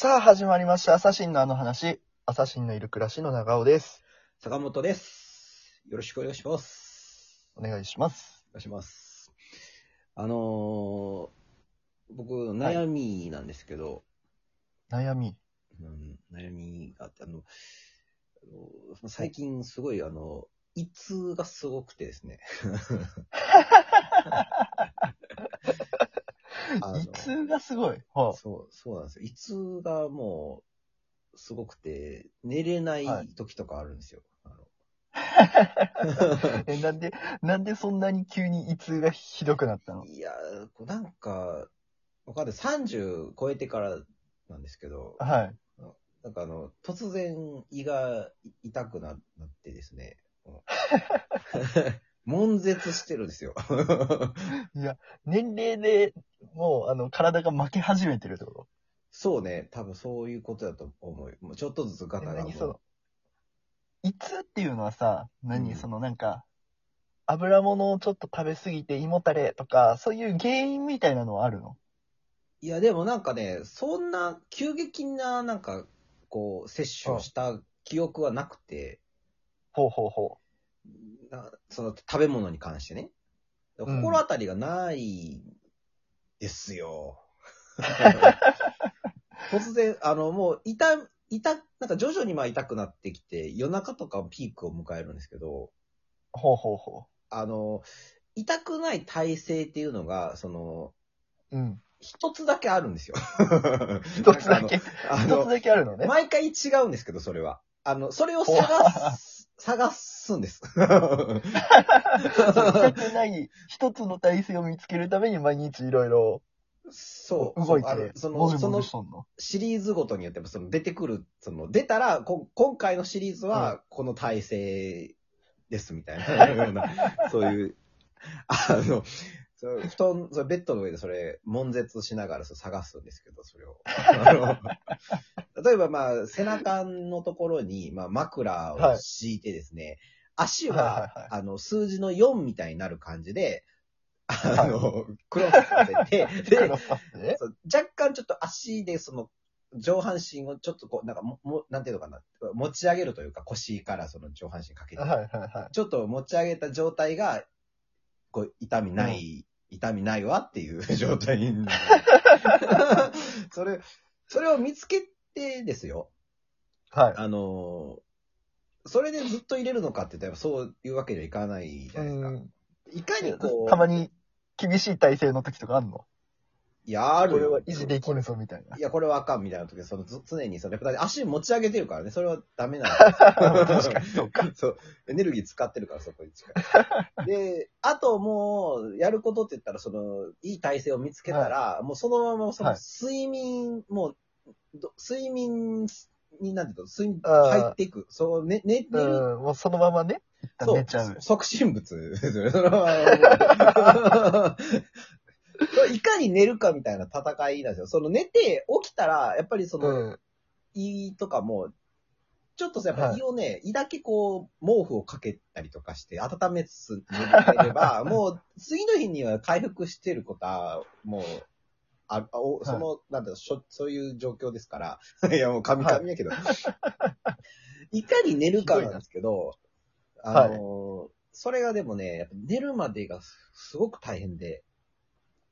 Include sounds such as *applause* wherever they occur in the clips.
さあ、始まりました。アサシンのあの話。アサシンのいる暮らしの長尾です。坂本です。よろしくお願いします。お願いします。お願いします。あのー、僕、悩みなんですけど、悩み。うん、悩みがあって、あの、あの最近すごい、あの、胃痛がすごくてですね。*laughs* 胃痛がすごい。はそう、そうなんですよ。胃痛がもう、すごくて、寝れないはい時とかあるんですよ。*laughs* え、なんで、なんでそんなに急に胃痛がひどくなったの？いやなんか、わかんない。30超えてからなんですけど、はい。なんかあの、突然胃が痛くななってですね、*laughs* 悶絶してるんですよ。*laughs* いや、年齢でもう、あの、体が負け始めてるってこそうね、多分そういうことだと思う。もうちょっとずつガとタがもえ何？そう。の。胃痛っていうのはさ、何、うん。そのなんか、油物をちょっと食べ過ぎて胃もたれとか、そういう原因みたいなのはあるの？いや、でもなんかね、そんな急激な、なんか、こう、摂取をした記憶はなくて、ほうほうほなその食べ物に関してね。うん心当たりがないですよ。*laughs* 突然、あの、もう、痛、痛、なんか徐々にまあ痛くなってきて、夜中とかピークを迎えるんですけど、う。ほうほうほあの、痛くない体勢っていうのが、その、う。うん。一つだけあるんですよ。*laughs* 一つだけ、あの。あ一つだけあるのの、ね。毎回違うんですけど、それは。あの、それを探す、*laughs* 探すんです。ない一つの体勢を見つけるために毎日いろいろそう。動いてあの、その、そのもじしとんの？シリーズごとによって、その出てくる、その、出たら、こ今回のシリーズは、この体勢です、みたいな、*laughs* ような、そういう、あの、そう布団、それベッドの上でそれ、悶絶しながらそう探すんですけど、それを。あの例えば、まあ、背中のところに、まあ、枕を敷いてですね、足は、あの、数字の4みたいになる感じで、あの、クロスさせて、*laughs* で若干ちょっと足でその上半身をちょっとこう、なんかも、もなんていうのかな、持ち上げるというか腰からその上半身かけて、はいはいはい。ちょっと持ち上げた状態が、こう、痛みない、痛みないわっていう状態になる。*laughs* それ、それを見つけてですよ。はい。あのーそれでずっと入れるのかって言ったらそういうわけにはいかないじゃないですか。うんいかにこう、たまに厳しい体勢の時とかあんの？いや、あるよこれは維持できるぞみたいな。いや、これはあかんみたいな時は、そのず常にその、やっぱり足持ち上げてるからね、それはダメなんです *laughs* 確かにそうか。*laughs* そう。エネルギー使ってるから、そこに近い。で、あともう、やることって言ったら、その、いい体勢を見つけたら、もうそのまま、そのはい、睡眠、もう、ど睡眠に、なんていうの、睡眠あー入っていく。そう、ね、寝、寝る。うん、もうそのままね、寝ちゃう。促進物ですよね。それは *laughs* いかに寝るかみたいな戦いなんですよ。その寝て起きたら、やっぱりその、うん。胃とかも、ちょっとやっぱはい胃をね、胃だけこう、毛布をかけたりとかして、温めつつ寝れば、*laughs* もう、次の日には回復してることは、もう、あ、あおその、なんだろうしょ、そういう状況ですから、*laughs* いや、もう、神々やけど、い、*laughs* かに寝るかなんですけど、あの、それがでもね、やっぱ寝るまでがすごく大変で、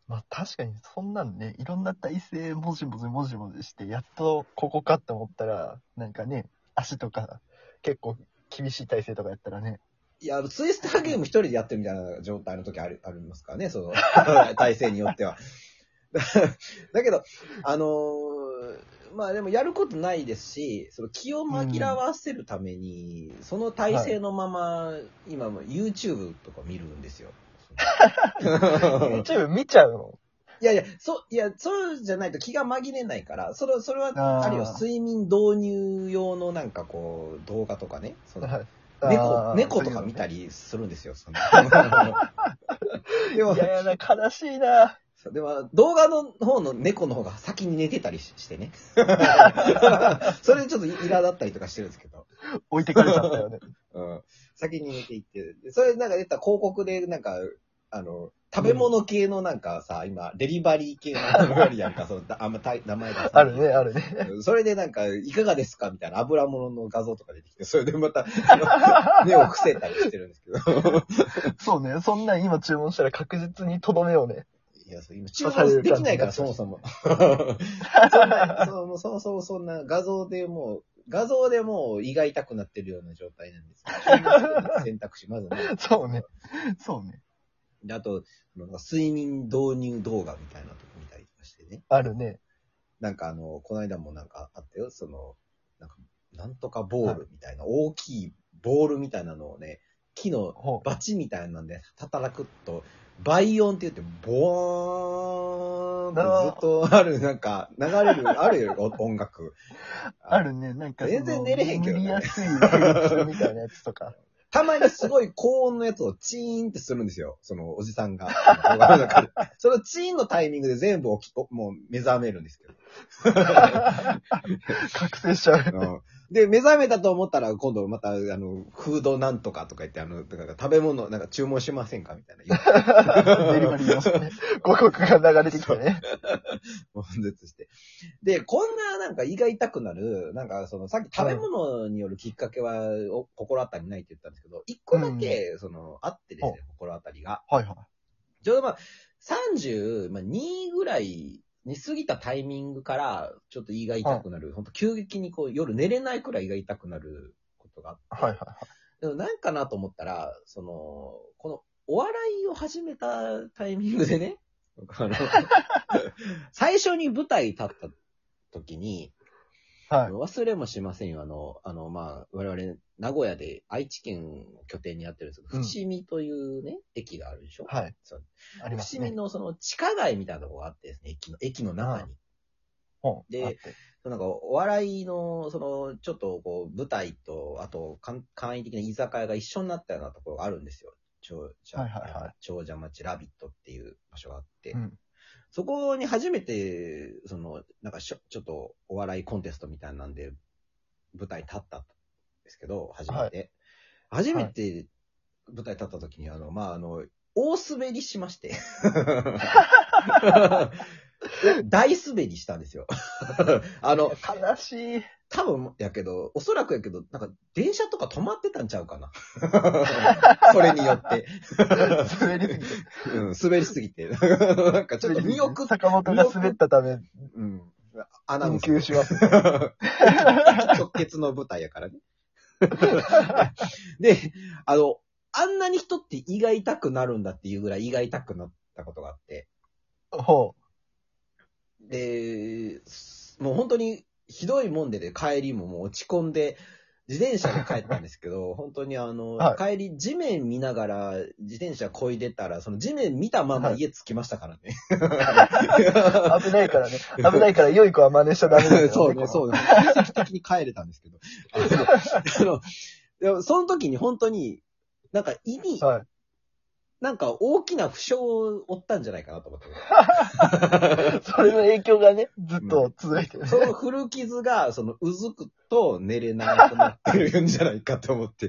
まあ確かにそんなんね、いろんな体勢もじもじもじもじして、やっとここかって思ったら、なんかね、足とか結構厳しい体勢とかやったらね、いや、あのツイスターゲーム一人でやってるみたいな状態の時ある、ありますからね、その、*laughs* 体勢によっては。*laughs* だけど、あのーまあでもやることないですし、その気を紛らわせるために、その体勢のまま、今も YouTube とか見るんですよ。*laughs* YouTube 見ちゃうの？いやいや、そう、いや、そうじゃないと気が紛れないから、それ、それは、あるいは睡眠導入用のなんかこう、動画とかね、そのはい猫猫とか見たり。りするんですよ、その *laughs* でもい、やいやな、悲しいな。そうでも、動画の方の猫の方が先に寝てたりししてね。*laughs* それでちょっと苛だったりとかしてるんですけど。置いてかれちゃったよね。*laughs* うん。先に寝ていって。でそれなんか出た広告で、なんか、あの、食べ物系のなんかさ、今、デリバリー系のあるやんか、*laughs* そう、だあんまた名前出さないあるね、あるね。それでなんか、いかがですか？みたいな油物の画像とか出てきて、それでまた、目を伏せたりしてるんですけど。そうね、そんなん今注文したら確実にとどめをね。いや、そう今注文できないから、そもそも。*laughs* そもそもそもそんな画像でもう、画像でもう胃が痛くなってるような状態なんですよ。選択肢、まずね。そうね。そうね。で、あと、なんか睡眠導入動画みたいなとこ見たりとかしてね。あるね。なんかあの、この間もなんかあったよ、その、なんか、なんとかボールみたいな、大きいボールみたいなのをね、木の。バチみたいなんで叩くと、倍音って言って、ボーンってずっとある、なんか、流れる、*laughs* あるよ、お音楽。あるね、なんかその。全然寝れへんけどね眠りやすいみたいなやつとか。*laughs* たまにすごい高音のやつをチーンってするんですよ。そのおじさんが。動画の中で *laughs* そのチーンのタイミングで全部起き、おもう目覚めるんですけど。覚醒しちゃう。うんで、目覚めたと思ったら、今度また、あの、フードなんとかとか言って、あの、だから食べ物、なんか注文しませんかみたいな。*laughs* デリバリーのね、広告が流れてきてね。悶絶して。で、こんななんか胃が痛くなる、なんかそのさっき食べ物によるきっかけは、お心当たりないって言ったんですけど、一個だけ、その、あってですね、心当たりが。はいはい。ちょうどまあ、32ぐらいに過ぎたタイミングから、ちょっと胃が痛くなる。ほんと急激にこう夜寝れないくらい胃が痛くなることがあって。はいはいはい。でもなんかなと思ったら、その、このお笑いを始めたタイミングでね、*laughs* 最初に舞台立った時に、はい。忘れもしませんよ。あの、あの、まあ、我々、名古屋で愛知県を拠点にやってるんですけど、うん伏見というね、駅があるでしょ？はい。そうありますね。伏見のその地下街みたいなところがあってですね、駅の、駅の中に。であってなんか、お笑いの、その、ちょっとこう、舞台と、あと、簡易的な居酒屋が一緒になったようなところがあるんですよ。長者、はいはいはい長者町ラビットっていう場所があって、うんそこに初めて、その、なんかしょ、ちょっとお笑いコンテストみたいなんで、舞台立ったんですけど、初めて。初めて舞台立った時に、あの、まあ、あの、大滑りしまして。*laughs* 大滑りしたんですよ。あの、悲しい。多分やけど、おそらくやけど、なんか電車とか止まってたんちゃうかな。*laughs* それによって。滑りすぎて。うん、滑りすぎて。なんかちょっと見送っ坂本が滑ったため、うん。アナウン運ス。休します。*laughs* 直結の舞台やからね。で、あの、あんなに人って胃が痛くなるんだっていうぐらい胃が痛くなったことがあって。ほで、もう本当にひどいもんでで帰りももう落ち込んで、自転車で帰ったんですけど、*laughs* 本当にあの、は帰り地面見ながら自転車こいでたら、その地面見たまま家着きましたからね。う。*laughs* 危ないからね。危ないから、良い子は真似しちゃダメだよね。*laughs* そうね、そうね。奇跡的に帰れたんですけど。でもその時に本当に、なんか胃に、はい。なんか大きな負傷を負ったんじゃないかなと思って。*laughs* それの影響がね、ずっと続いてる。その古傷が、そのうずくと寝れなくなってるんじゃないかと思って。い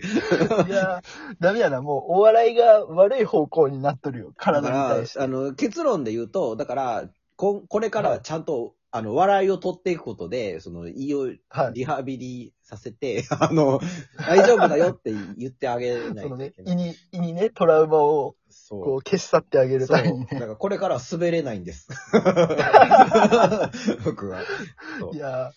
や、ダメやな。もう、お笑いが悪い方向になっとるよ。だ体からに対して。あの、結論で言うと、だから、ここれからはちゃんと、あの、笑いを取っていくことで、その、胃をはい。リハビリさせて、*laughs* あの、大丈夫だよって言ってあげないそのいけ、ない。胃に、胃にね、トラウマを、そう。消し去ってあげるそう。ためにね。だからこれからは滑れないんです。*laughs* 僕は。そういや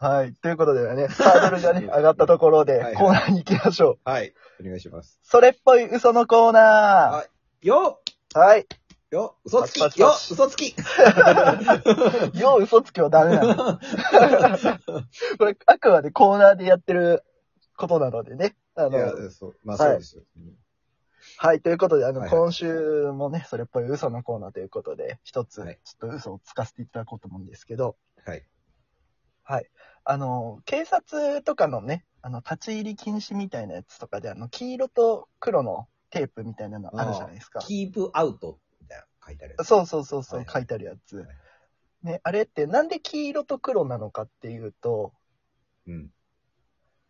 ーはい。ということでね、ハードルがね、上がったところではいはい、コーナーに行きましょう。はい。お願いします。それっぽい嘘のコーナよー。はい。よ嘘つきパチよパチ嘘つき *laughs* よう嘘つきはダメなの。*laughs* これ、あくまでコーナーでやってることなのでね。あいやの、、そう。まあはいそうですよ。はい。ということで、あの、はいはい今週もね、それっぽい嘘のコーナーということで、一つ、ちょはいっと嘘をつかせていただこうと思うんですけど、はい。あの、警察とかのね、あの、立ち入り禁止みたいなやつとかで、あの、黄色と黒のテープみたいなのあるじゃないですか。キープアウト書いてあるやつ。そうそうそうそう、はい書いてあるやつはい。ね、あれってなんで黄色と黒なのかっていうと、うん。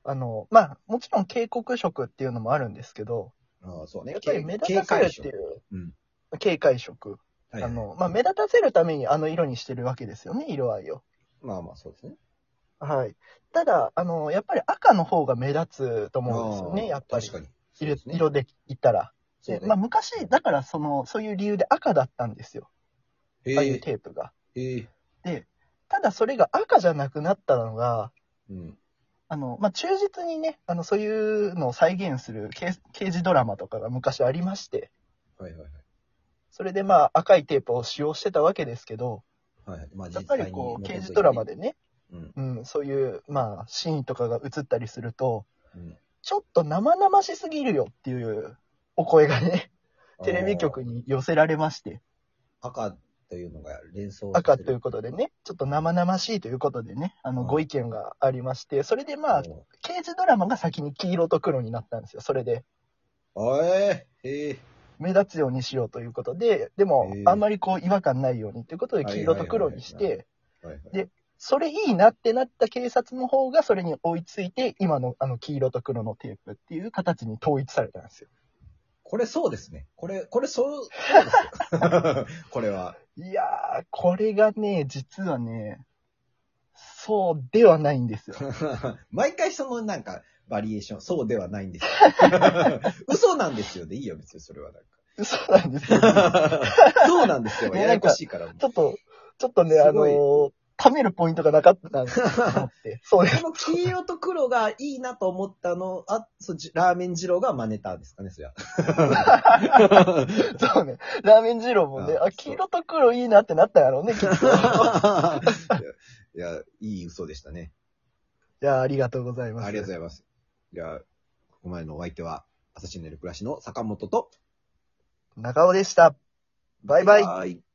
あの、まあ、もちろん警告色っていうのもあるんですけど、ああ、そうね。やっぱり目立たせるっていう、うん。警戒色。はいあの、まあ、目立たせるためにあの色にしてるわけですよね、色合いを。まあまあ、そうですね。はい。ただ、あの、やっぱり赤の方が目立つと思うんですよね、やっぱり。確かに。ね色で言ったら。まあ、昔、だからその、そういう理由で赤だったんですよ。へああいうえテープが。へえただそれが赤じゃなくなったのが、うん。あの、まあ、忠実にね、あの、そういうのを再現する刑刑事ドラマとかが昔ありまして、はいはいはい。それでまあ、赤いテープを使用してたわけですけど、はいはい。まあ、やっぱりこう、刑事ドラマ。でね、うん。うん、そういう、まあ、シーンとかが映ったりすると、うんちょっと生々しすぎるよっていうお声がね、テレビ局に寄せられまして、赤というのが連想赤ということでね、ちょっと生々しいということでね、あの、うん。ご意見がありまして、それでまあ、お刑事ドラマが先に黄色と黒になったんですよ、それで。ーええへえ目立つようにしようということで、でもあんまりこう違和感ないようにということで黄色と黒にして、はいはい。でそれいいなってなった警察の方がそれに追いついて、今のあの黄色と黒のテープっていう形に統一されたんですよ。これそうですね。これ、これそう、そうですよ。*laughs* これは。いやー、これがね、実はね、そうではないんですよ。*laughs* 毎回そのなんか、バリエーション、そうではないんですよ。*laughs* 嘘なんですよでいいよ、別にそれはなんそうなんですよ。か。そうなんですよ。ねややこしいから。ちょっと、ちょっとね、あのー、貯めるポイントがなかったんって。*laughs* そうです。この黄色と黒がいいなと思ったの、あ、そう、じラーメン二郎が真似たんですかね、そりゃ。*laughs* そうね。ラーメン二郎もね、ああ、黄色と黒いいなってなったんやろうね、きっと。い *laughs* いや、いやいい嘘でしたね。や、ありがとうございます。ありがとうございます。じゃあ、ここまでのお相手は、朝日ネル暮らしの坂本と、中尾でした。バイバイ。バイ